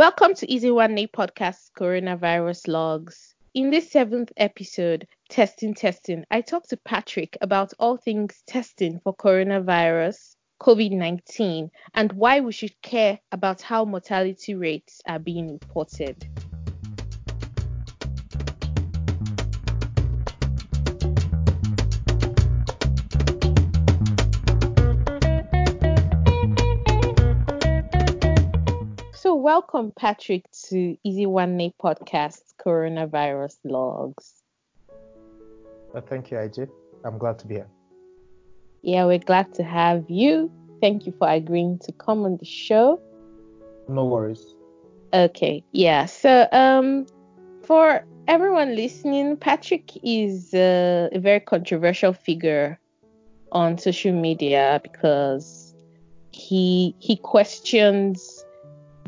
Welcome to Easy One Day Podcast Coronavirus Logs. In this seventh episode, Testing Testing, I talked to Patrick about all things testing for coronavirus, COVID 19, and why we should care about how mortality rates are being reported. Welcome, Patrick, to Easy One Day Podcast Coronavirus Logs. Uh, thank you, IJ. I'm glad to be here. Yeah, we're glad to have you. Thank you for agreeing to come on the show. No worries. Okay, yeah. So, um, for everyone listening, Patrick is uh, a very controversial figure on social media because he he questions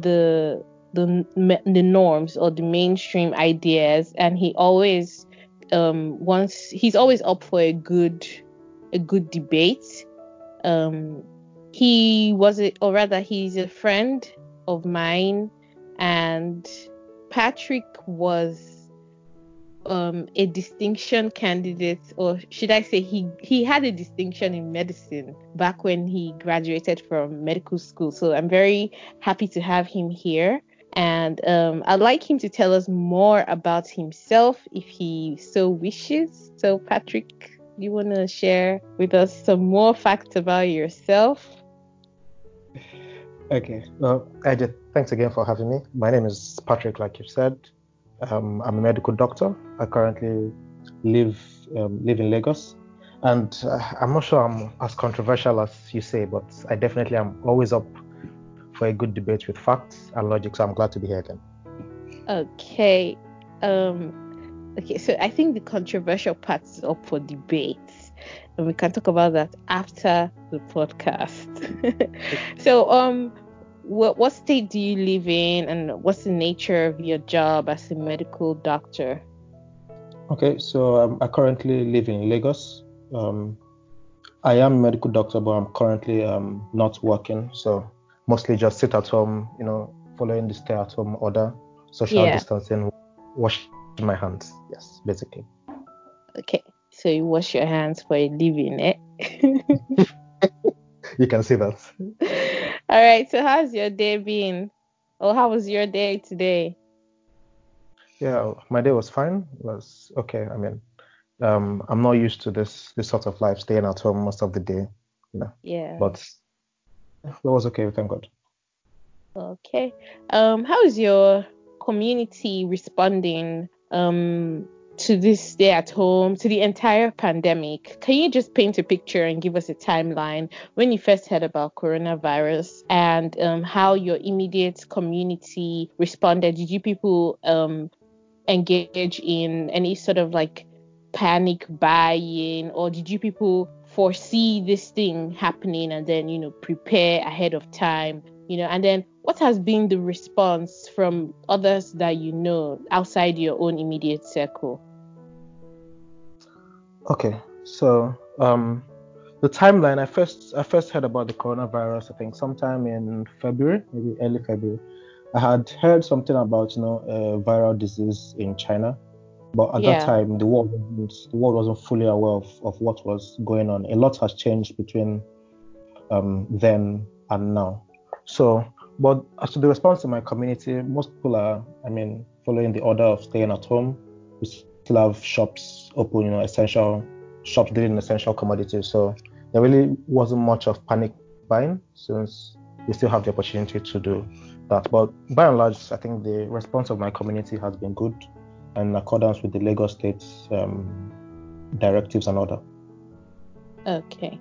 the the the norms or the mainstream ideas, and he always um wants he's always up for a good a good debate. Um, he was a, or rather he's a friend of mine, and Patrick was um, a distinction candidate, or should I say, he he had a distinction in medicine back when he graduated from medical school. So I'm very happy to have him here, and um, I'd like him to tell us more about himself if he so wishes. So Patrick, you want to share with us some more facts about yourself? Okay. Well, IJ, thanks again for having me. My name is Patrick, like you said. Um, I'm a medical doctor. I currently live um, live in Lagos, and uh, I'm not sure I'm as controversial as you say, but I definitely am always up for a good debate with facts and logic. So I'm glad to be here again. Okay. Um, okay. So I think the controversial part is up for debate, and we can talk about that after the podcast. so um what what state do you live in and what's the nature of your job as a medical doctor? Okay so um, i currently live in lagos. Um, i am a medical doctor but i'm currently um, not working. So mostly just sit at home you know following the stay at home order social yeah. distancing wash my hands. Yes basically. Okay so you wash your hands for a living eh? You can see that All right. So how's your day been? Or how was your day today? Yeah, my day was fine. It was okay. I mean, um, I'm not used to this this sort of life, staying at home most of the day. You know. Yeah. But it was okay. Thank God. Okay. Um, how is your community responding um to this stay at home, to the entire pandemic. Can you just paint a picture and give us a timeline when you first heard about coronavirus and um, how your immediate community responded? Did you people um, engage in any sort of like panic buying, or did you people foresee this thing happening and then, you know, prepare ahead of time? You know, and then what has been the response from others that you know outside your own immediate circle? Okay, so um, the timeline I first I first heard about the coronavirus I think sometime in February, maybe early February. I had heard something about you know a viral disease in China, but at yeah. that time the world wasn't, the world wasn't fully aware of, of what was going on. A lot has changed between um, then and now. So but as to the response in my community, most people are, I mean, following the order of staying at home. Have shops open, you know, essential shops dealing in essential commodities. So there really wasn't much of panic buying since we still have the opportunity to do that. But by and large, I think the response of my community has been good in accordance with the Lagos State's um, directives and order. Okay.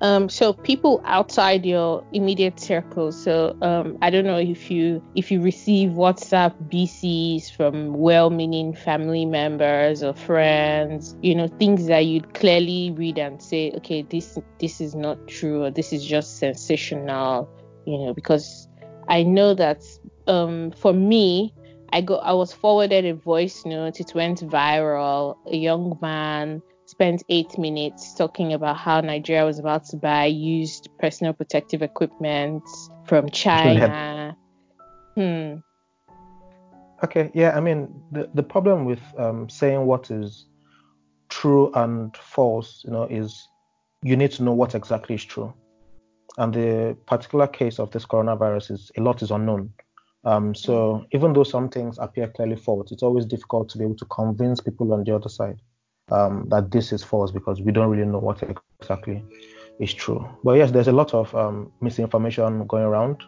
Um, so people outside your immediate circle. So um, I don't know if you if you receive WhatsApp BCs from well-meaning family members or friends, you know things that you'd clearly read and say, okay, this this is not true or this is just sensational, you know, because I know that um, for me, I go I was forwarded a voice note. It went viral. A young man spent eight minutes talking about how Nigeria was about to buy used personal protective equipment from China. Hmm. Okay, yeah, I mean the the problem with um, saying what is true and false, you know, is you need to know what exactly is true. And the particular case of this coronavirus is a lot is unknown. Um, so mm-hmm. even though some things appear clearly false, it's always difficult to be able to convince people on the other side um, that this is false because we don't really know what exactly is true. But yes, there's a lot of um, misinformation going around.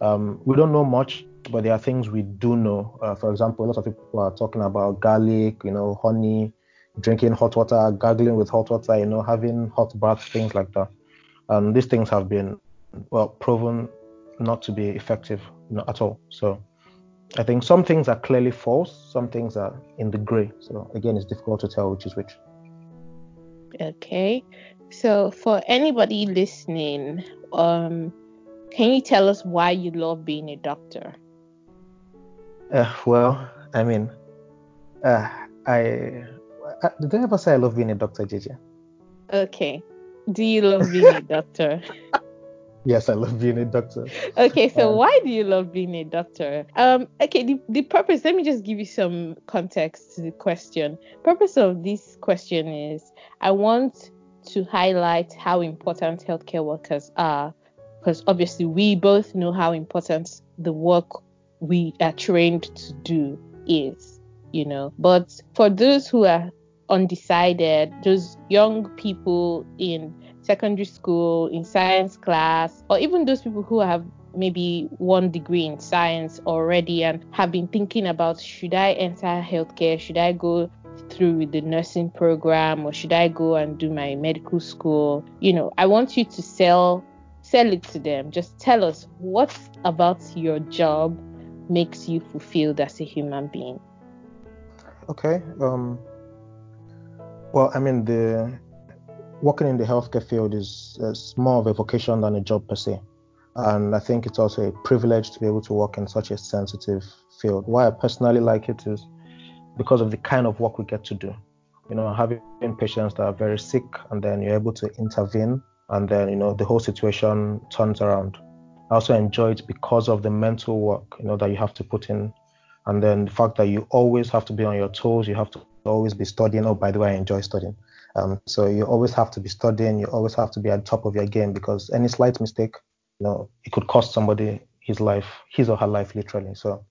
Um, we don't know much, but there are things we do know. Uh, for example, a lot of people are talking about garlic, you know, honey, drinking hot water, gargling with hot water, you know, having hot baths, things like that. And these things have been, well, proven not to be effective you know, at all. So I think some things are clearly false, some things are in the gray. So again, it's difficult to tell which is which. Okay. So for anybody listening, um, can you tell us why you love being a doctor? Uh, well, I mean, uh, I, I did I ever say I love being a doctor, JJ? Okay. Do you love being a doctor? Yes, I love being a doctor. Okay, so um, why do you love being a doctor? Um, okay, the, the purpose, let me just give you some context to the question. Purpose of this question is I want to highlight how important healthcare workers are because obviously we both know how important the work we are trained to do is, you know. But for those who are undecided, those young people in secondary school, in science class, or even those people who have maybe one degree in science already and have been thinking about should I enter healthcare? Should I go through with the nursing program or should I go and do my medical school? You know, I want you to sell sell it to them. Just tell us what about your job makes you fulfilled as a human being. Okay. Um well, I mean the working in the healthcare field is, is more of a vocation than a job per se. And I think it's also a privilege to be able to work in such a sensitive field. Why I personally like it is because of the kind of work we get to do. You know, having patients that are very sick and then you're able to intervene and then, you know, the whole situation turns around. I also enjoy it because of the mental work, you know, that you have to put in. And then the fact that you always have to be on your toes, you have to always be studying. Oh, by the way, I enjoy studying. Um, so you always have to be studying. You always have to be at top of your game because any slight mistake, you know, it could cost somebody his life, his or her life, literally. So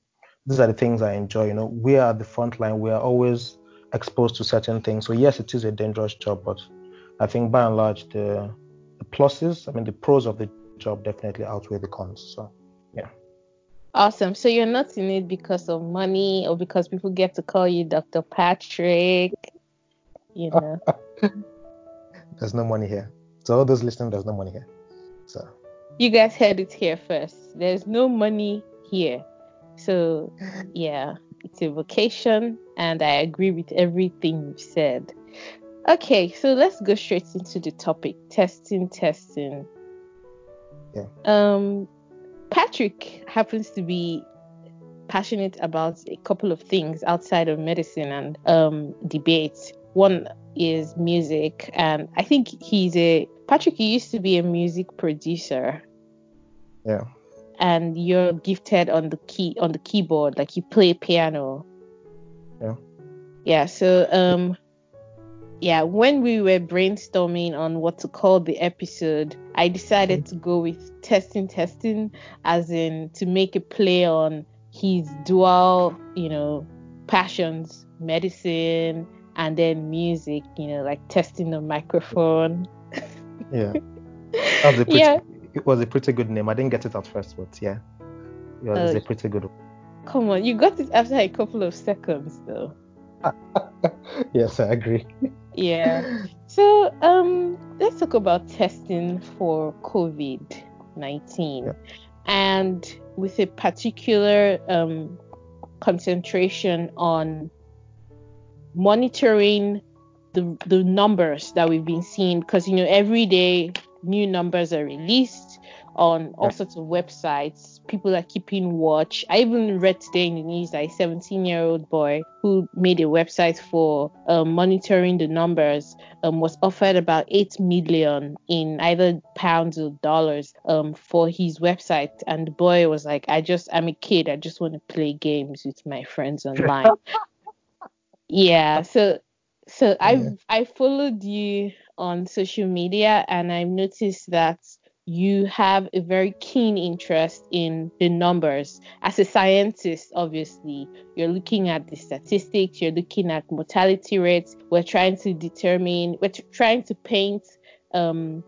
these are the things I enjoy. You know, we are at the front line. We are always exposed to certain things. So yes, it is a dangerous job, but I think by and large the, the pluses, I mean, the pros of the job definitely outweigh the cons. So yeah. Awesome. So you're not in it because of money or because people get to call you Dr. Patrick you know. there's no money here. So all those listening, there's no money here. So you guys heard it here first. There's no money here. So yeah, it's a vocation, and I agree with everything you've said. Okay, so let's go straight into the topic: testing, testing. Yeah. Um, Patrick happens to be passionate about a couple of things outside of medicine and um, debate. One is music, and I think he's a Patrick. He used to be a music producer. Yeah. And you're gifted on the key on the keyboard, like you play piano. Yeah. Yeah. So um, yeah, when we were brainstorming on what to call the episode, I decided to go with testing, testing, as in to make a play on his dual, you know, passions, medicine and then music, you know, like testing the microphone. yeah. That was a pretty, yeah. It was a pretty good name. I didn't get it at first, but yeah. It was uh, a pretty good one. Come on, you got it after a couple of seconds though. yes, I agree. Yeah. So um let's talk about testing for COVID nineteen. Yeah. And with a particular um concentration on monitoring the the numbers that we've been seeing because you know every day new numbers are released on all sorts of websites. People are keeping watch. I even read today in the news that a 17 year old boy who made a website for um, monitoring the numbers um, was offered about 8 million in either pounds or dollars um, for his website. And the boy was like, I just, I'm a kid. I just want to play games with my friends online. yeah. So, so I I followed you on social media and I've noticed that you have a very keen interest in the numbers. As a scientist, obviously, you're looking at the statistics, you're looking at mortality rates. We're trying to determine, we're trying to paint um,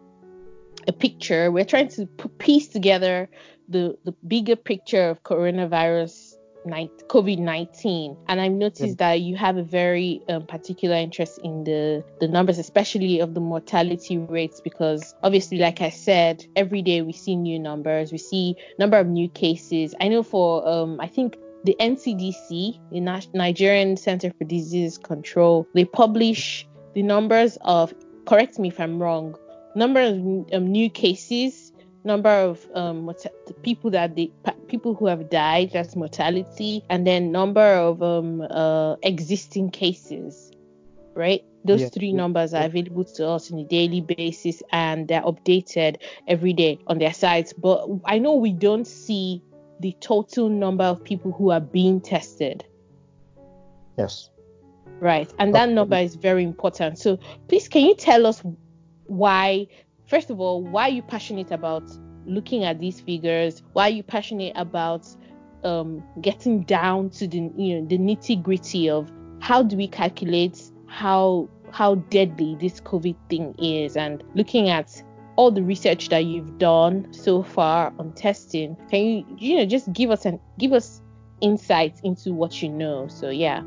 a picture. We're trying to piece together the, the bigger picture of coronavirus COVID 19. And I've noticed that you have a very um, particular interest in the, the numbers, especially of the mortality rates, because obviously, like I said, every day we see new numbers, we see number of new cases. I know for, um, I think the NCDC, the Nigerian Center for Disease Control, they publish the numbers of, correct me if I'm wrong, number of um, new cases number of um, people that the people who have died, that's mortality, and then number of um, uh, existing cases, right? Those yeah. three numbers are available to us on a daily basis and they're updated every day on their sites. But I know we don't see the total number of people who are being tested. Yes. Right. And that number is very important. So please, can you tell us why first of all, why are you passionate about looking at these figures? Why are you passionate about um, getting down to the you know the nitty gritty of how do we calculate how how deadly this COVID thing is, and looking at all the research that you've done so far on testing. Can you you know just give us an give us insights into what you know? So yeah.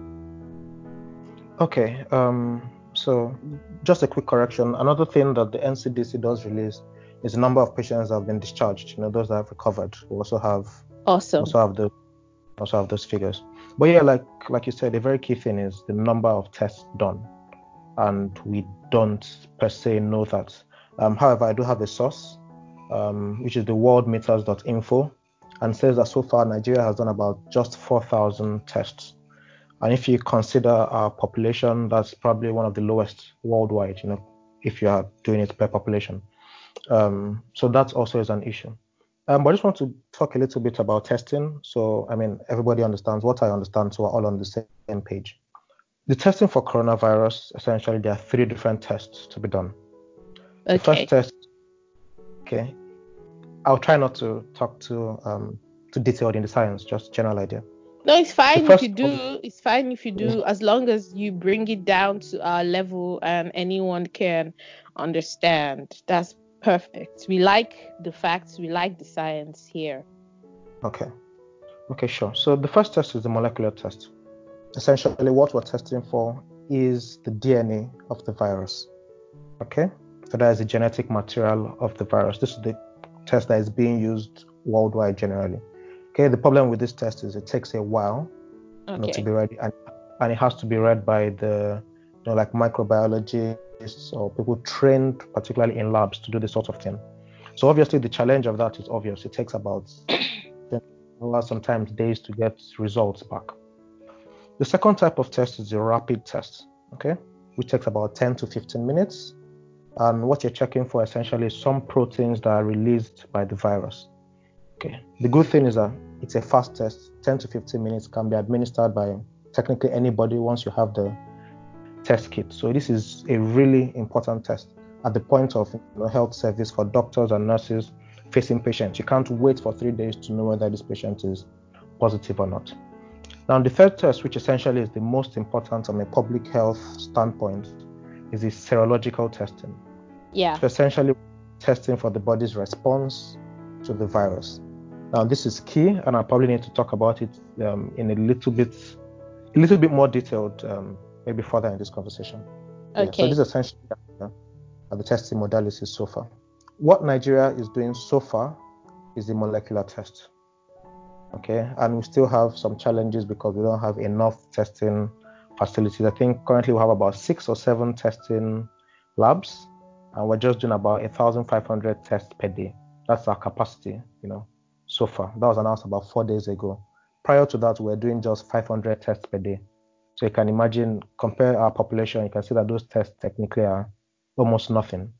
Okay. Um so, just a quick correction. Another thing that the NCDC does release is the number of patients that have been discharged. You know, those that have recovered. We also have awesome. Also have the also have those figures. But yeah, like like you said, the very key thing is the number of tests done, and we don't per se know that. Um, however, I do have a source, um, which is the worldometers.info, and says that so far Nigeria has done about just 4,000 tests and if you consider our population, that's probably one of the lowest worldwide, you know, if you are doing it per population. Um, so that also is an issue. Um, but I just want to talk a little bit about testing. So, I mean, everybody understands what I understand, so we're all on the same page. The testing for coronavirus, essentially, there are three different tests to be done. Okay. The first test, okay, I'll try not to talk too um, too detailed in the science, just general idea. No, it's fine if you do. It's fine if you do, as long as you bring it down to our level and anyone can understand. That's perfect. We like the facts. We like the science here. Okay. Okay, sure. So the first test is the molecular test. Essentially, what we're testing for is the DNA of the virus. Okay. So that is the genetic material of the virus. This is the test that is being used worldwide generally. Okay, the problem with this test is it takes a while okay. you know, to be ready, and, and it has to be read by the, you know, like microbiologists or people trained, particularly in labs, to do this sort of thing. So obviously, the challenge of that is obvious. It takes about sometimes days to get results back. The second type of test is the rapid test, okay, which takes about 10 to 15 minutes. And what you're checking for essentially is some proteins that are released by the virus. Okay. The good thing is that it's a fast test, 10 to 15 minutes, can be administered by technically anybody once you have the test kit. So this is a really important test at the point of you know, health service for doctors and nurses facing patients. You can't wait for three days to know whether this patient is positive or not. Now, the third test, which essentially is the most important from a public health standpoint, is the serological testing. Yeah. So essentially, testing for the body's response to the virus. Now, this is key, and I probably need to talk about it um, in a little bit, a little bit more detailed, um, maybe further in this conversation. Okay. Yeah, so this is essentially uh, the testing modalities so far. What Nigeria is doing so far is the molecular test. Okay, and we still have some challenges because we don't have enough testing facilities. I think currently we have about six or seven testing labs, and we're just doing about 1,500 tests per day. That's our capacity, you know, so far. That was announced about four days ago. Prior to that, we we're doing just 500 tests per day. So you can imagine, compare our population, you can see that those tests technically are almost nothing.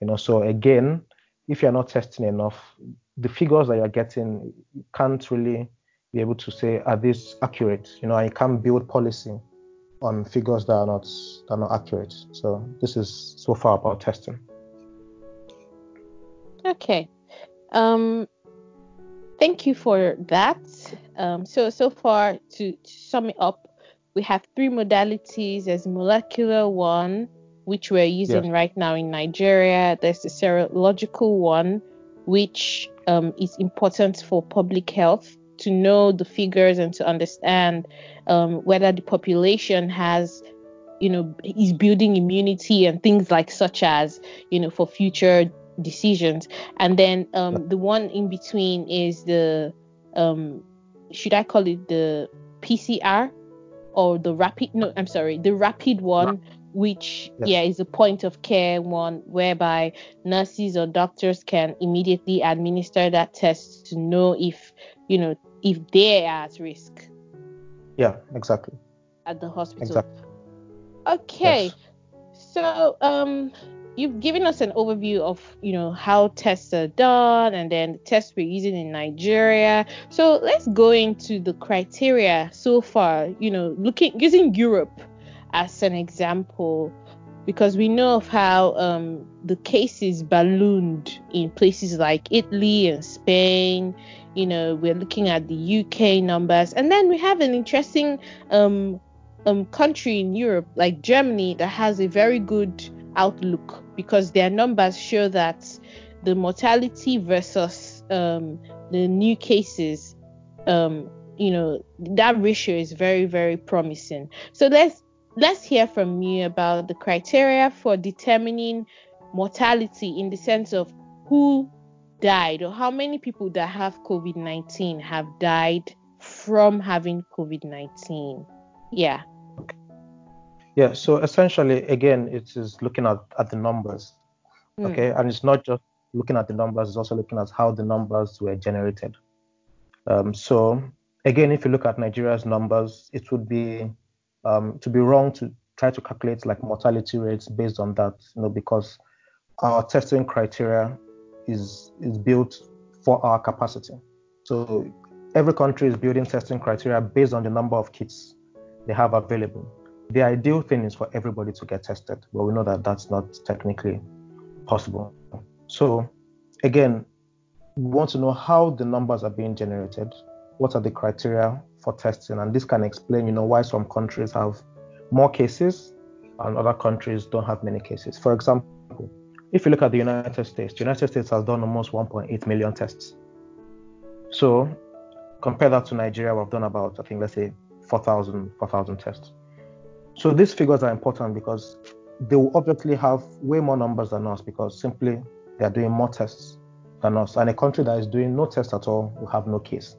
You know, so again, if you're not testing enough, the figures that you're getting, you can't really be able to say, are these accurate? You know, I can't build policy on figures that are not that are not accurate. So this is so far about testing. Okay. Um, thank you for that. Um, so so far to, to sum it up, we have three modalities. There's molecular one, which we're using yes. right now in Nigeria. There's the serological one, which um, is important for public health to know the figures and to understand um, whether the population has you know is building immunity and things like such as you know for future decisions and then um, the one in between is the um, should i call it the pcr or the rapid no i'm sorry the rapid one which yes. yeah is a point of care one whereby nurses or doctors can immediately administer that test to know if you know if they are at risk yeah exactly at the hospital exactly. okay yes. so um you've given us an overview of you know how tests are done and then the tests we're using in Nigeria. So let's go into the criteria so far. You know, looking using Europe as an example because we know of how um, the cases ballooned in places like Italy and Spain. You know, we're looking at the UK numbers, and then we have an interesting um, um, country in Europe like Germany that has a very good outlook because their numbers show that the mortality versus um, the new cases, um, you know, that ratio is very, very promising. So let's let's hear from you about the criteria for determining mortality in the sense of who died or how many people that have COVID 19 have died from having COVID 19. Yeah. Yeah, so essentially, again, it is looking at, at the numbers. Mm. Okay, and it's not just looking at the numbers, it's also looking at how the numbers were generated. Um, so, again, if you look at Nigeria's numbers, it would be um, to be wrong to try to calculate like mortality rates based on that, you know, because our testing criteria is is built for our capacity. So every country is building testing criteria based on the number of kits they have available the ideal thing is for everybody to get tested, but we know that that's not technically possible. So, again, we want to know how the numbers are being generated, what are the criteria for testing, and this can explain, you know, why some countries have more cases and other countries don't have many cases. For example, if you look at the United States, the United States has done almost 1.8 million tests. So compare that to Nigeria, we've done about, I think, let's say 4,000 4,000 tests. So these figures are important because they will obviously have way more numbers than us because simply they are doing more tests than us. And a country that is doing no tests at all will have no case.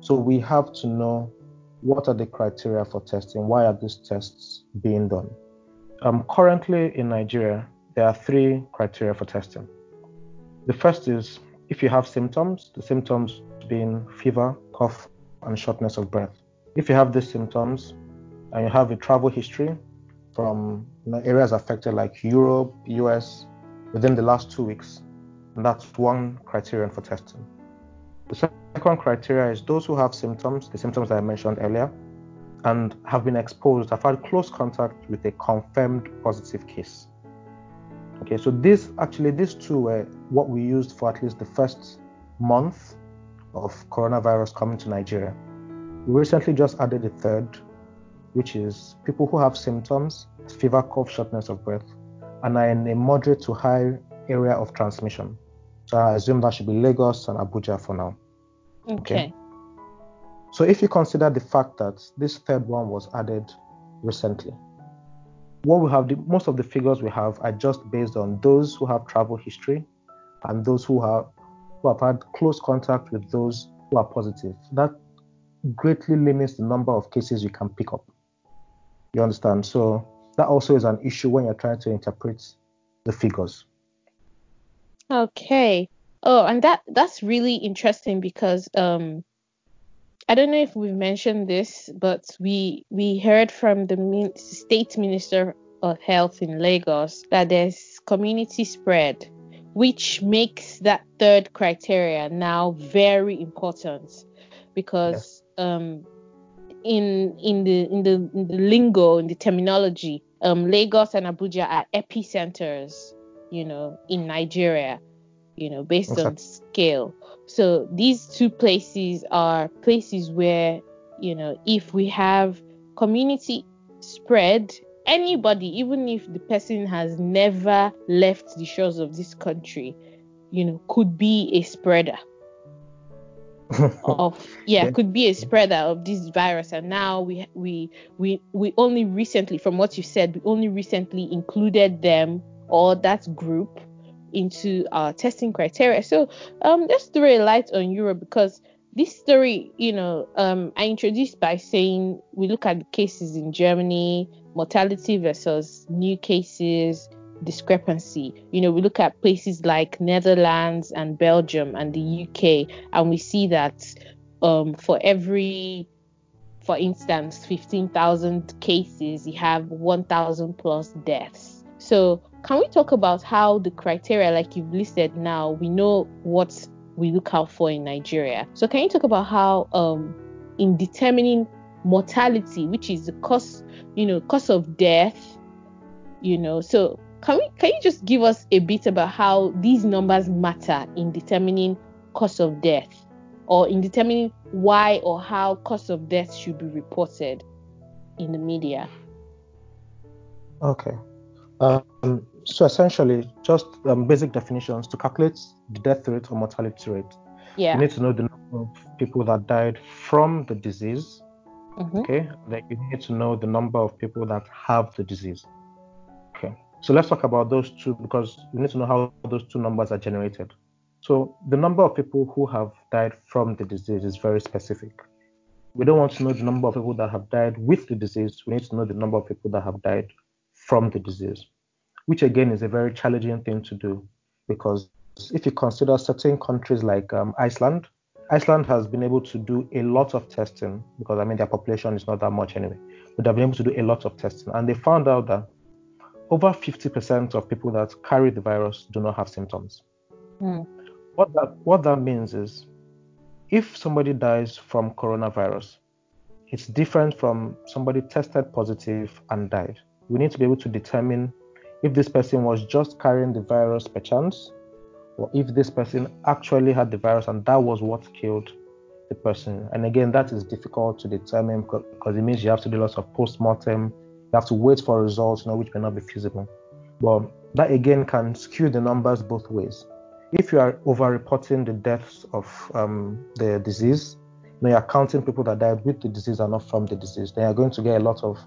So we have to know what are the criteria for testing? Why are these tests being done? Um, currently in Nigeria, there are three criteria for testing. The first is if you have symptoms, the symptoms being fever, cough, and shortness of breath. If you have these symptoms, and you have a travel history from you know, areas affected like Europe, US within the last two weeks. And that's one criterion for testing. The second criteria is those who have symptoms, the symptoms that I mentioned earlier, and have been exposed, have had close contact with a confirmed positive case. Okay, so this actually these two were what we used for at least the first month of coronavirus coming to Nigeria. We recently just added a third, which is people who have symptoms, fever, cough, shortness of breath, and are in a moderate to high area of transmission. So I assume that should be Lagos and Abuja for now. Okay. okay. So if you consider the fact that this third one was added recently, what we have, the, most of the figures we have are just based on those who have travel history and those who have who have had close contact with those who are positive. That greatly limits the number of cases you can pick up. You understand? So that also is an issue when you're trying to interpret the figures. Okay. Oh, and that that's really interesting because um I don't know if we've mentioned this, but we we heard from the min- state minister of health in Lagos that there's community spread, which makes that third criteria now very important because um in in the in the in the lingo in the terminology um Lagos and Abuja are epicenters you know in Nigeria you know based Okay. on scale so these two places are places where you know if we have community spread anybody even if the person has never left the shores of this country you know could be a spreader of yeah, Yeah. could be a spreader of this virus and now we we we we only recently from what you said we only recently included them or that group into our testing criteria so um let's throw a light on europe because this story you know um i introduced by saying we look at the cases in germany mortality versus new cases discrepancy you know we look at places like netherlands and belgium and the uk and we see that um, for every, for instance, 15,000 cases, you have 1,000 plus deaths. So, can we talk about how the criteria, like you've listed now, we know what we look out for in Nigeria. So, can you talk about how, um, in determining mortality, which is the cost, you know, cost of death, you know, so can we can you just give us a bit about how these numbers matter in determining cause of death or in determining why or how cause of death should be reported in the media Okay. Um, so essentially, just um, basic definitions to calculate the death rate or mortality rate. yeah You need to know the number of people that died from the disease. Mhm. Okay. Then you need to know the number of people that have the disease. So let's talk about those two because you need to know how those two numbers are generated. So the number of people who have died from the disease is very specific. We don't want to know the number of people that have died with the disease. We need to know the number of people that have died from the disease, which again is a very challenging thing to do because if you consider certain countries like um, Iceland, Iceland has been able to do a lot of testing because I mean their population is not that much anyway, but they've been able to do a lot of testing and they found out that over 50% of people that carry the virus do not have symptoms. Hmm. What that what that means is if somebody dies from coronavirus, it's different from somebody tested positive and died. We need to be able to determine if this person was just carrying the virus per chance or if this person actually had the virus and that was what killed the person. And again, that is difficult to determine because it means you have to do lots of post-mortem, you have to wait for results, you know, which may not be feasible. But that again can skew the numbers both ways. If you are over-reporting the deaths of um, the disease, you you're counting people that died with the disease and not from the disease, then you're going to get a lot of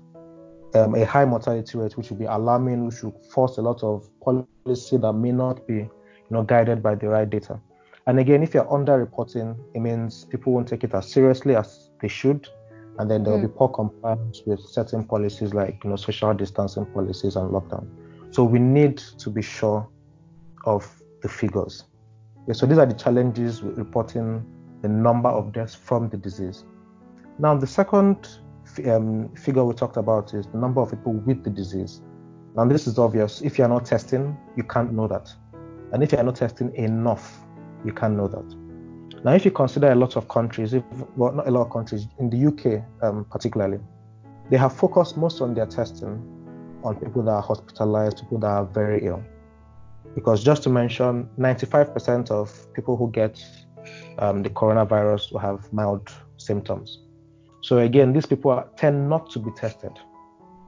um, a high mortality rate, which will be alarming, which will force a lot of policy that may not be, you know, guided by the right data. And again, if you're under-reporting, it means people won't take it as seriously as they should, and then there will be poor compliance with certain policies like, you know, social distancing policies and lockdown. So we need to be sure of the figures. Okay, so these are the challenges with reporting the number of deaths from the disease. Now, the second um, figure we talked about is the number of people with the disease. Now, this is obvious. If you're not testing, you can't know that. And if you're not testing enough, you can't know that. Now, if you consider a lot of countries, if, well, not a lot of countries, in the UK um, particularly, they have focused most on their testing on people that are hospitalized, people that are very ill. Because just to mention, 95% of people who get um, the coronavirus will have mild symptoms. So again, these people are, tend not to be tested.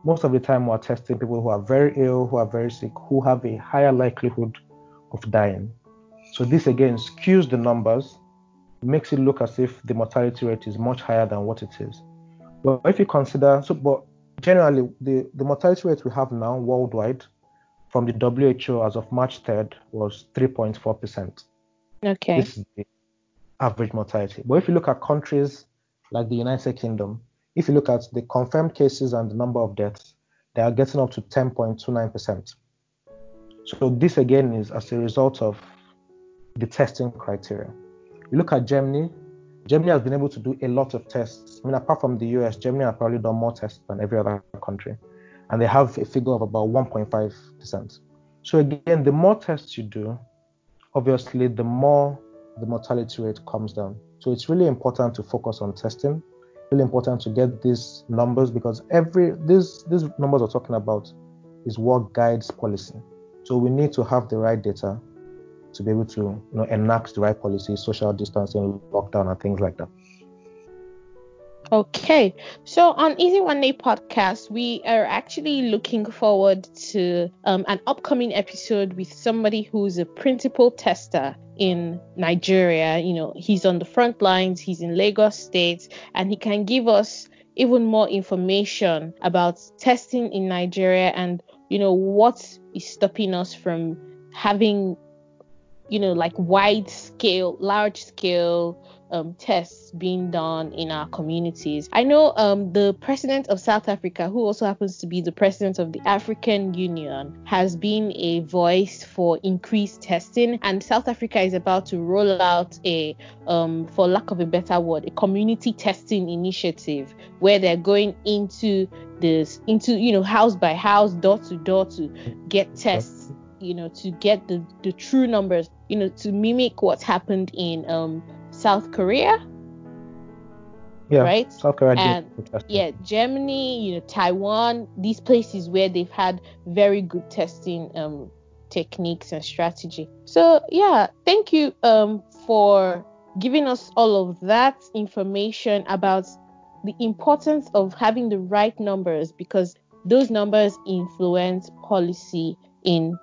Most of the time, we're testing people who are very ill, who are very sick, who have a higher likelihood of dying. So this again skews the numbers, makes it look as if the mortality rate is much higher than what it is. But if you consider, so but generally the, the mortality rate we have now worldwide from the WHO as of March 3rd was 3.4%. okay This is the average mortality. But if you look at countries like the United Kingdom, if you look at the confirmed cases and the number of deaths, they are getting up to 10.29%. So this again is as a result of the testing criteria. You look at Germany, Germany has been able to do a lot of tests. I mean, apart from the US, Germany has probably done more tests than every other country. And they have a figure of about 1.5%. So, again, the more tests you do, obviously, the more the mortality rate comes down. So, it's really important to focus on testing. Really important to get these numbers because every these these numbers we're talking about is what guides policy. So we need to have the right data to be able to you know, enact the right policies, social distancing, lockdown, and things like that. Okay, so on Easy One Day podcast, we are actually looking forward to um, an upcoming episode with somebody who's a principal tester in Nigeria. You know, he's on the front lines, he's in Lagos State, and he can give us even more information about testing in Nigeria and you know what is stopping us from having you know like wide scale large scale um, tests being done in our communities. I know um, the president of South Africa, who also happens to be the president of the African Union, has been a voice for increased testing, and South Africa is about to roll out a, um, for lack of a better word, a community testing initiative where they're going into this, into you know, house by house, door to door to get tests you know to get the the true numbers you know to mimic what's happened in um South Korea. Yeah, right. South Korea. And yeah, Germany, you know, Taiwan, these places where they've had very good testing um, techniques and strategy. So yeah, thank you um, for giving us all of that information about the importance of having the right numbers because those numbers influence policy in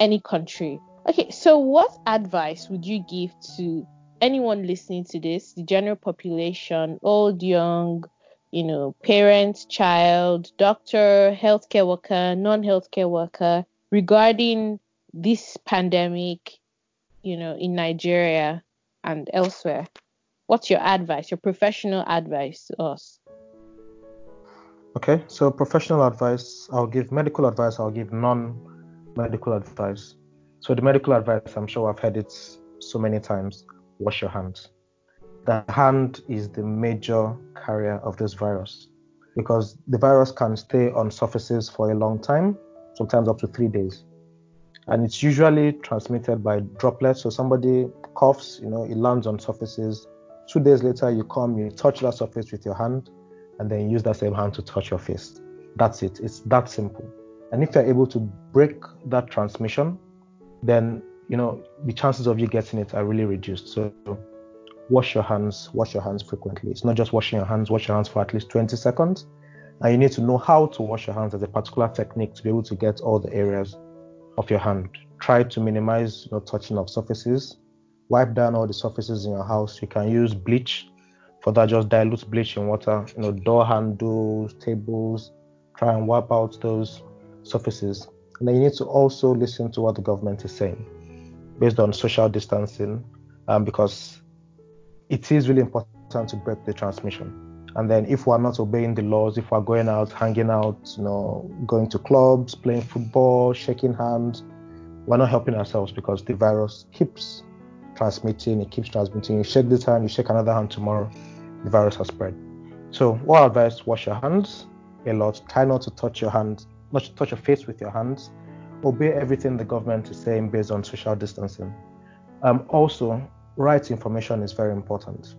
any country. Okay, so what advice would you give to anyone listening to this, the general population, old, young, you know, parent, child, doctor, healthcare worker, non healthcare worker, regarding this pandemic, you know, in Nigeria and elsewhere? What's your advice, your professional advice to us? Okay, so professional advice, I'll give medical advice, I'll give non medical advice. So, the medical advice, I'm sure I've heard it so many times wash your hands. The hand is the major carrier of this virus because the virus can stay on surfaces for a long time, sometimes up to three days. And it's usually transmitted by droplets. So somebody coughs, you know, it lands on surfaces. Two days later, you come, you touch that surface with your hand, and then use that same hand to touch your face. That's it. It's that simple. And if you're able to break that transmission, then you know, the chances of you getting it are really reduced. So wash your hands, wash your hands frequently. It's not just washing your hands, wash your hands for at least 20 seconds. And you need to know how to wash your hands as a particular technique to be able to get all the areas of your hand. Try to minimize you know, touching of surfaces. Wipe down all the surfaces in your house. You can use bleach. For that, just dilute bleach in water. You know, door handles, tables. Try and wipe out those surfaces. And then you need to also listen to what the government is saying based on social distancing um, because it is really important to break the transmission. And then if we're not obeying the laws, if we're going out, hanging out, you know, going to clubs, playing football, shaking hands, we're not helping ourselves because the virus keeps transmitting, it keeps transmitting. You shake this hand, you shake another hand tomorrow, the virus has spread. So, what advice? Wash your hands a lot. Try not to touch your hands, not to touch your face with your hands obey everything the government is saying based on social distancing. Um, also, right information is very important.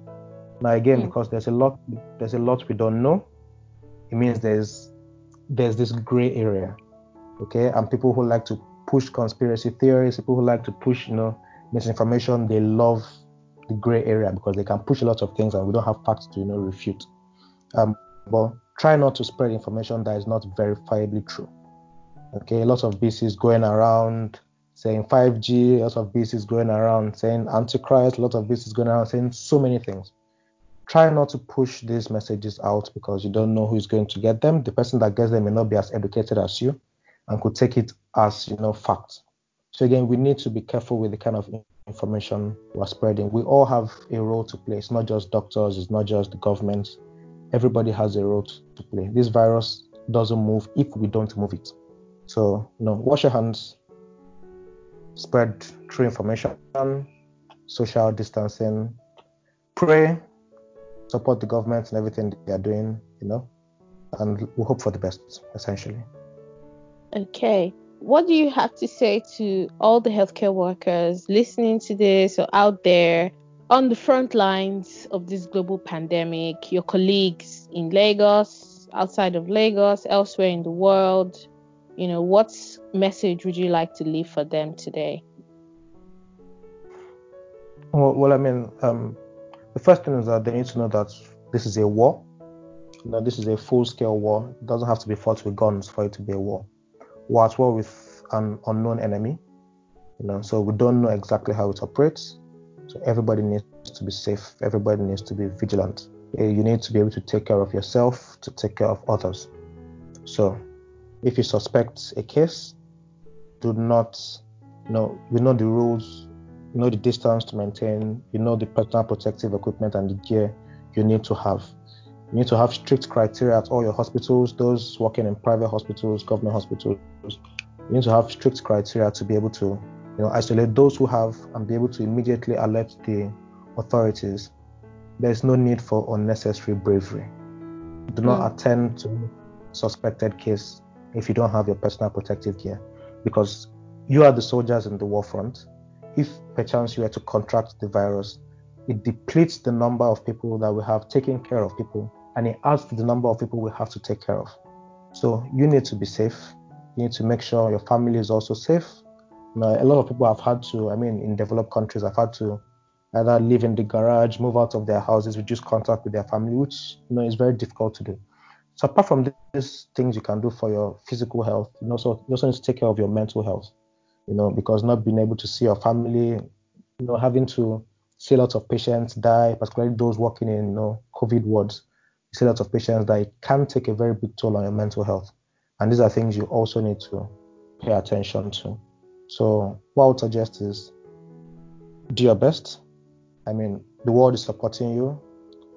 Now, again, mm. because there's a lot, there's a lot we don't know. It means there's there's this gray area, okay? And people who like to push conspiracy theories, people who like to push, you know, misinformation, they love the gray area because they can push a lot of things, and we don't have facts to, you know, refute. Um, but try not to spread information that is not verifiably true. Okay, lots of BCs going around saying 5G, lots of BCs going around saying Antichrist, lots of BCs going around saying so many things. Try not to push these messages out because you don't know who's going to get them. The person that gets them may not be as educated as you and could take it as you know fact. So again, we need to be careful with the kind of information we're spreading. We all have a role to play. It's not just doctors, it's not just the government. Everybody has a role to play. This virus doesn't move if we don't move it. So, you know, wash your hands, spread true information, social distancing, pray, support the government and everything they are doing, you know, and we hope for the best, essentially. Okay. What do you have to say to all the healthcare workers listening to this or out there on the front lines of this global pandemic, your colleagues in Lagos, outside of Lagos, elsewhere in the world? You know, what message would you like to leave for them today? Well, well I mean, um, the first thing is that they need to know that this is a war. Know, this is a full-scale war. It doesn't have to be fought with guns for it to be a war. We're at war with an unknown enemy. You know, so we don't know exactly how it operates. So everybody needs to be safe. Everybody needs to be vigilant. You need to be able to take care of yourself, to take care of others. So if you suspect a case, do not, you know, you know the rules, you know the distance to maintain, you know the personal protective equipment and the gear you need to have. You need to have strict criteria at all your hospitals, those working in private hospitals, government hospitals. You need to have strict criteria to be able to, you know, isolate those who have and be able to immediately alert the authorities. There's no need for unnecessary bravery. Do not mm. attend to suspected case if you don't have your personal protective gear, because you are the soldiers in the war front. If perchance you were to contract the virus, it depletes the number of people that we have taking care of people, and it adds to the number of people we have to take care of. So you need to be safe. You need to make sure your family is also safe. Know, a lot of people have had to, I mean, in developed countries, have had to either live in the garage, move out of their houses, reduce contact with their family, which you know is very difficult to do. So apart from these things you can do for your physical health, you also you also need to take care of your mental health. You know, because not being able to see your family, you know, having to see lots of patients die, particularly those working in you know COVID wards, you see lots of patients it can take a very big toll on your mental health. And these are things you also need to pay attention to. So what I would suggest is do your best, I mean, the world is supporting you.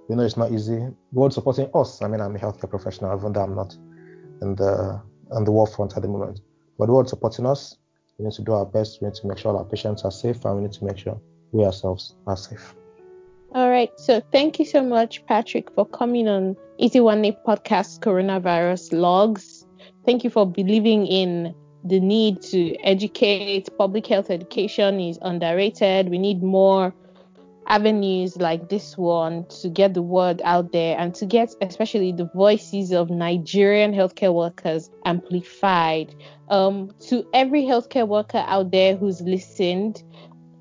You know, it's not easy. The world supporting us. I mean, I'm a healthcare professional, even though I'm not in the on the war front at the moment. But the world supporting us. We need to do our best. We need to make sure our patients are safe, and we need to make sure we ourselves are safe. All right. So thank you so much, Patrick, for coming on Easy One Day podcast coronavirus logs. Thank you for believing in the need to educate. Public health education is underrated. We need more avenues like this one to get the word out there and to get especially the voices of Nigerian healthcare workers amplified. Um, to every healthcare worker out there who's listened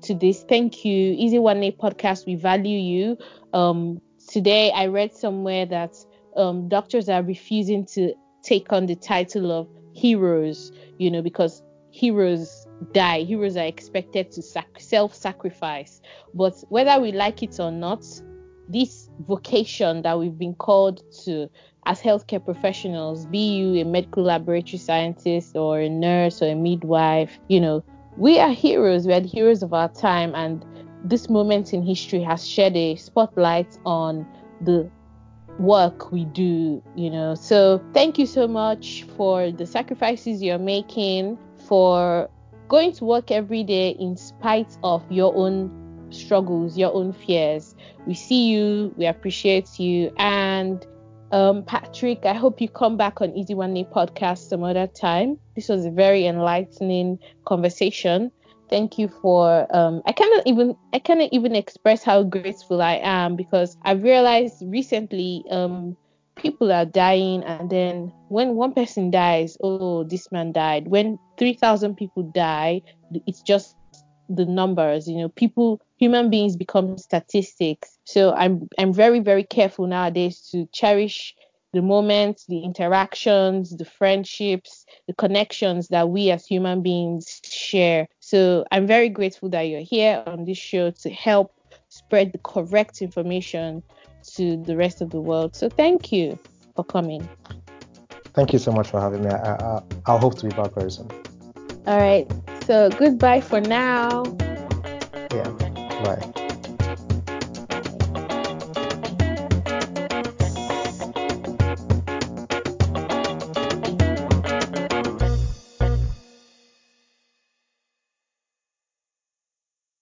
to this, thank you. Easy One Day podcast, we value you. Um, today I read somewhere that um, doctors are refusing to take on the title of heroes, you know, because heroes die. Heroes are expected to sac- self sacrifice. But whether we like it or not, this vocation that we've been called to as healthcare professionals, be you a medical laboratory scientist or a nurse or a midwife, you know, we are heroes. We are the heroes of our time. And this moment in history has shed a spotlight on the work we do, you know. So thank you so much for the sacrifices you're making, for going to work every day in spite of your own struggles, your own fears. We see you, we appreciate you. And um, Patrick, I hope you come back on Easy One Day podcast some other time. This was a very enlightening conversation. Thank you for um, I cannot even I cannot even express how grateful I am because I've realized recently um, people are dying and then when one person dies oh this man died. When 3000 people die it's just the numbers you know people human beings become statistics. So i'm i'm very very careful nowadays to cherish the moments the interactions the friendships the connections that we as human beings share so i'm very grateful that you're here on this show to help spread the correct information to the rest of the world. So thank you for coming. Thank you so much for having me. I, I, I'll hope to be back very soon. All right. So goodbye for now. Yeah. Bye.